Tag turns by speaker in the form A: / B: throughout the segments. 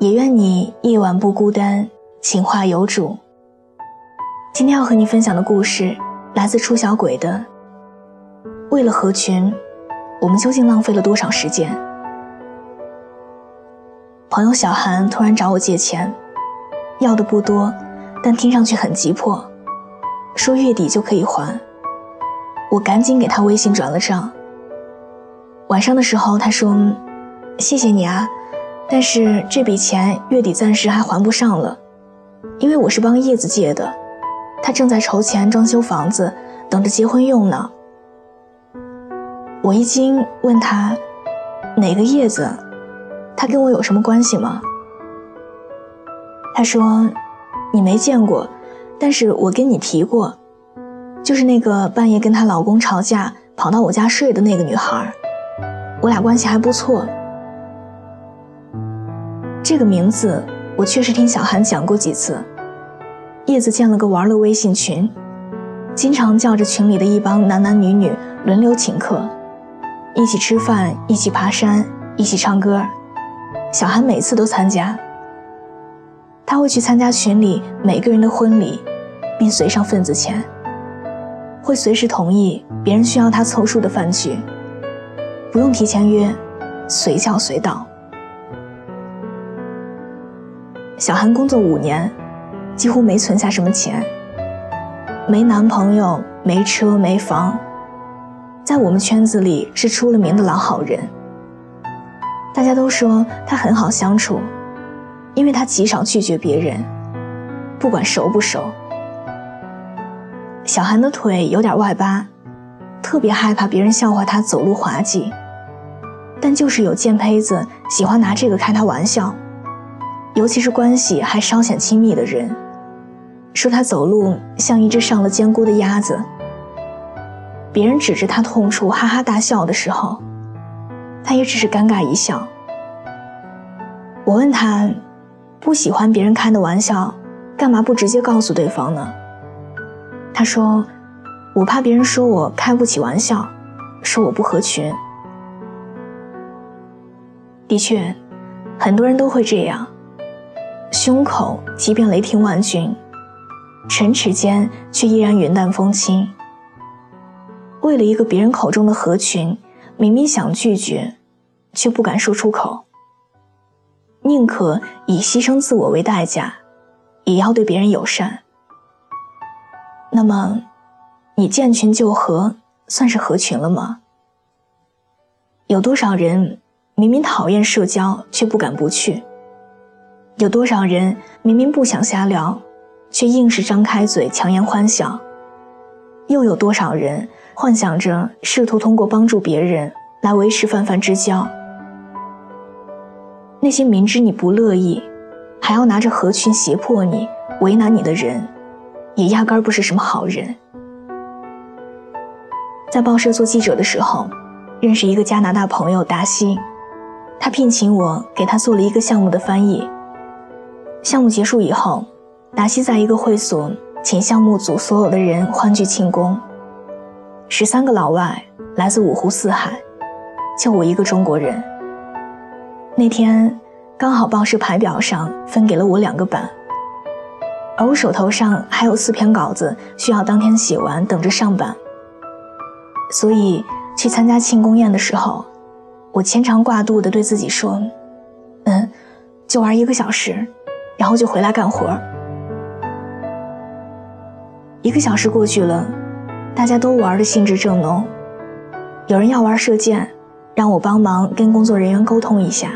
A: 也愿你夜晚不孤单，情话有主。今天要和你分享的故事来自出小鬼的。为了合群，我们究竟浪费了多少时间？朋友小韩突然找我借钱，要的不多，但听上去很急迫，说月底就可以还。我赶紧给他微信转了账。晚上的时候，他说：“谢谢你啊。”但是这笔钱月底暂时还还不上了，因为我是帮叶子借的，他正在筹钱装修房子，等着结婚用呢。我一惊，问他哪个叶子，他跟我有什么关系吗？他说你没见过，但是我跟你提过，就是那个半夜跟她老公吵架跑到我家睡的那个女孩，我俩关系还不错。这个名字我确实听小韩讲过几次。叶子建了个玩乐微信群，经常叫着群里的一帮男男女女轮流请客，一起吃饭，一起爬山，一起唱歌。小韩每次都参加。他会去参加群里每个人的婚礼，并随上份子钱，会随时同意别人需要他凑数的饭局，不用提前约，随叫随到。小韩工作五年，几乎没存下什么钱，没男朋友，没车，没房，在我们圈子里是出了名的老好人。大家都说他很好相处，因为他极少拒绝别人，不管熟不熟。小韩的腿有点外八，特别害怕别人笑话他走路滑稽，但就是有贱胚子喜欢拿这个开他玩笑。尤其是关系还稍显亲密的人，说他走路像一只上了煎锅的鸭子。别人指着他痛处哈哈大笑的时候，他也只是尴尬一笑。我问他，不喜欢别人开的玩笑，干嘛不直接告诉对方呢？他说，我怕别人说我开不起玩笑，说我不合群。的确，很多人都会这样。胸口即便雷霆万钧，唇齿间却依然云淡风轻。为了一个别人口中的合群，明明想拒绝，却不敢说出口。宁可以牺牲自我为代价，也要对别人友善。那么，你见群就合，算是合群了吗？有多少人明明讨厌社交，却不敢不去？有多少人明明不想瞎聊，却硬是张开嘴强颜欢笑？又有多少人幻想着试图通过帮助别人来维持泛泛之交？那些明知你不乐意，还要拿着合群胁迫你、为难你的人，也压根儿不是什么好人。在报社做记者的时候，认识一个加拿大朋友达西，他聘请我给他做了一个项目的翻译。项目结束以后，达西在一个会所请项目组所有的人欢聚庆功。十三个老外来自五湖四海，就我一个中国人。那天刚好报社排表上分给了我两个版，而我手头上还有四篇稿子需要当天写完，等着上版。所以去参加庆功宴的时候，我牵肠挂肚地对自己说：“嗯，就玩一个小时。”然后就回来干活。一个小时过去了，大家都玩的兴致正浓。有人要玩射箭，让我帮忙跟工作人员沟通一下。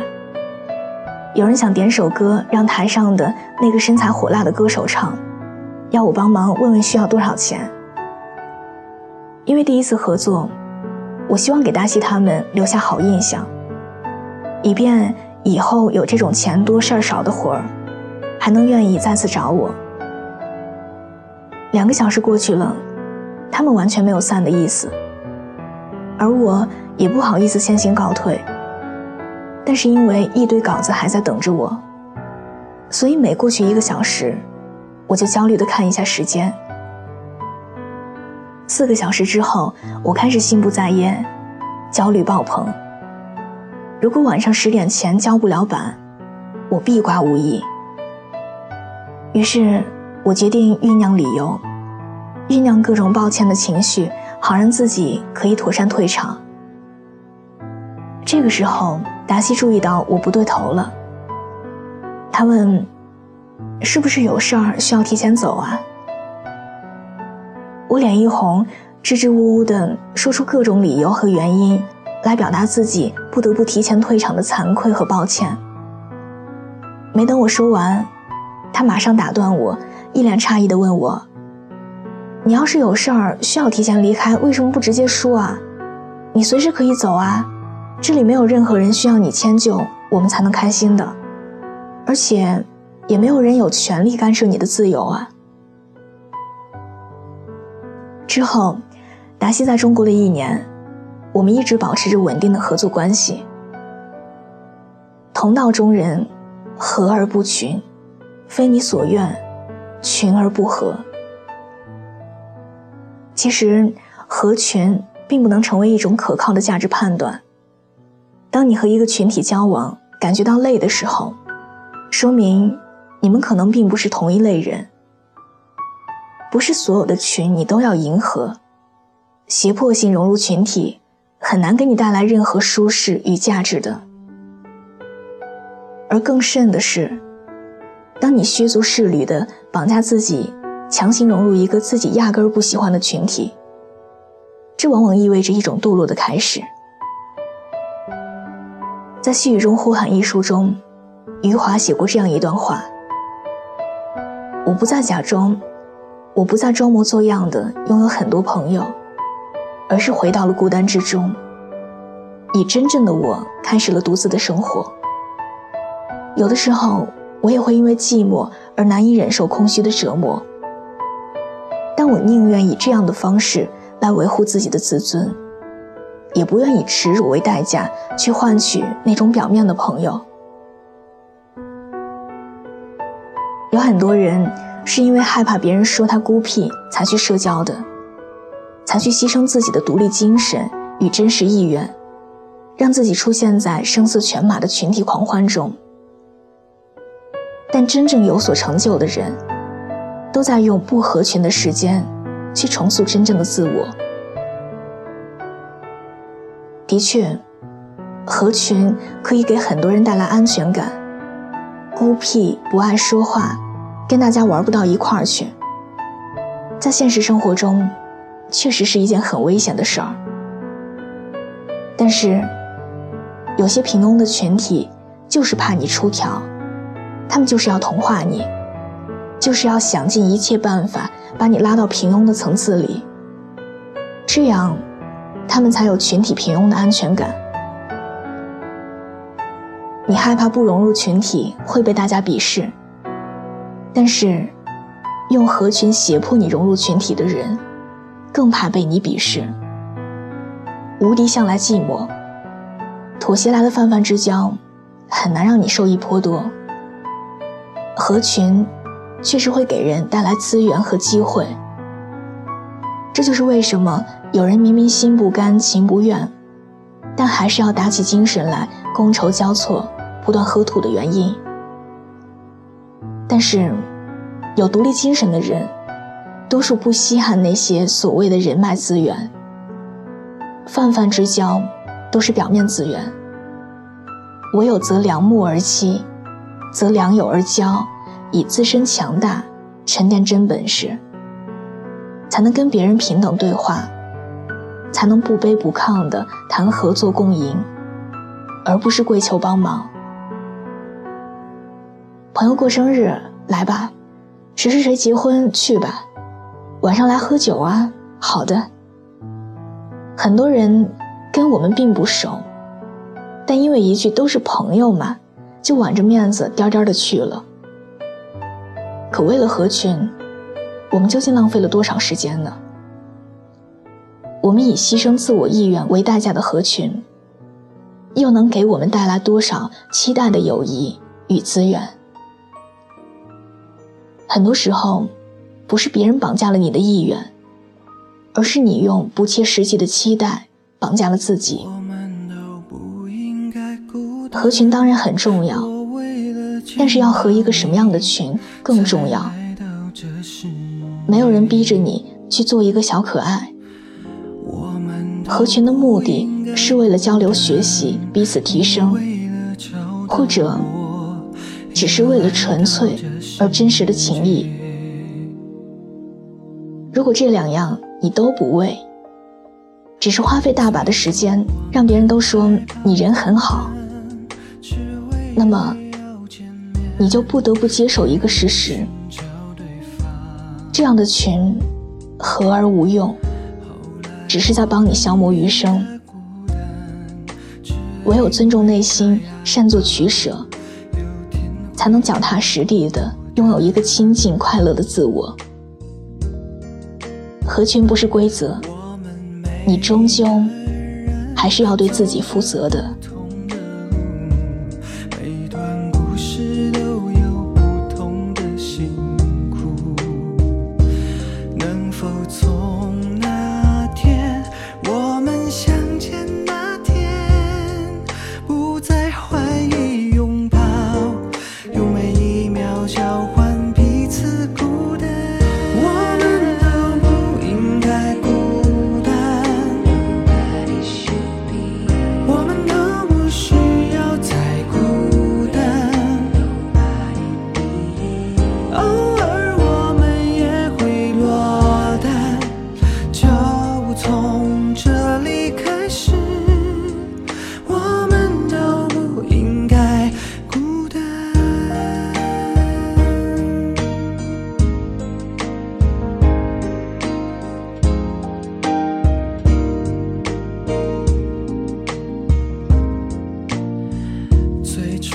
A: 有人想点首歌，让台上的那个身材火辣的歌手唱，要我帮忙问问需要多少钱。因为第一次合作，我希望给大西他们留下好印象，以便以后有这种钱多事儿少的活儿。还能愿意再次找我。两个小时过去了，他们完全没有散的意思，而我也不好意思先行告退。但是因为一堆稿子还在等着我，所以每过去一个小时，我就焦虑地看一下时间。四个小时之后，我开始心不在焉，焦虑爆棚。如果晚上十点前交不了版，我必挂无疑。于是，我决定酝酿理由，酝酿各种抱歉的情绪，好让自己可以妥善退场。这个时候，达西注意到我不对头了。他问：“是不是有事儿需要提前走啊？”我脸一红，支支吾吾地说出各种理由和原因，来表达自己不得不提前退场的惭愧和抱歉。没等我说完，他马上打断我，一脸诧异地问我：“你要是有事儿需要提前离开，为什么不直接说啊？你随时可以走啊！这里没有任何人需要你迁就，我们才能开心的。而且，也没有人有权利干涉你的自由啊！”之后，达西在中国的一年，我们一直保持着稳定的合作关系。同道中人，和而不群，非你所愿，群而不和。其实，合群并不能成为一种可靠的价值判断。当你和一个群体交往，感觉到累的时候，说明你们可能并不是同一类人。不是所有的群你都要迎合，胁迫性融入群体，很难给你带来任何舒适与价值的。而更甚的是，当你削足适履的绑架自己，强行融入一个自己压根儿不喜欢的群体，这往往意味着一种堕落的开始。在《细雨中呼喊》一书中，余华写过这样一段话：“我不再假装。”我不再装模作样的拥有很多朋友，而是回到了孤单之中，以真正的我开始了独自的生活。有的时候，我也会因为寂寞而难以忍受空虚的折磨，但我宁愿以这样的方式来维护自己的自尊，也不愿以耻辱为代价去换取那种表面的朋友。有很多人。是因为害怕别人说他孤僻，才去社交的，才去牺牲自己的独立精神与真实意愿，让自己出现在声色犬马的群体狂欢中。但真正有所成就的人，都在用不合群的时间，去重塑真正的自我。的确，合群可以给很多人带来安全感，孤僻不爱说话。跟大家玩不到一块儿去，在现实生活中，确实是一件很危险的事儿。但是，有些平庸的群体就是怕你出条，他们就是要同化你，就是要想尽一切办法把你拉到平庸的层次里，这样，他们才有群体平庸的安全感。你害怕不融入群体会被大家鄙视。但是，用合群胁迫你融入群体的人，更怕被你鄙视。无敌向来寂寞，妥协来的泛泛之交，很难让你受益颇多。合群，确实会给人带来资源和机会。这就是为什么有人明明心不甘情不愿，但还是要打起精神来觥筹交错，不断喝吐的原因。但是，有独立精神的人，多数不稀罕那些所谓的人脉资源。泛泛之交，都是表面资源。唯有择良木而栖，择良友而交，以自身强大，沉淀真本事，才能跟别人平等对话，才能不卑不亢地谈合作共赢，而不是跪求帮忙。朋友过生日，来吧；谁谁谁结婚，去吧；晚上来喝酒啊，好的。很多人跟我们并不熟，但因为一句都是朋友嘛，就挽着面子颠颠的去了。可为了合群，我们究竟浪费了多少时间呢？我们以牺牲自我意愿为代价的合群，又能给我们带来多少期待的友谊与资源？很多时候，不是别人绑架了你的意愿，而是你用不切实际的期待绑架了自己。合群当然很重要，但是要合一个什么样的群更重要。没有人逼着你去做一个小可爱。合群的目的是为了交流学习、彼此提升，或者只是为了纯粹而真实的情谊。如果这两样你都不为，只是花费大把的时间，让别人都说你人很好。那么，你就不得不接受一个事实：这样的群和而无用，只是在帮你消磨余生。唯有尊重内心，善作取舍，才能脚踏实地的拥有一个清净快乐的自我。合群不是规则，你终究还是要对自己负责的。都错。最初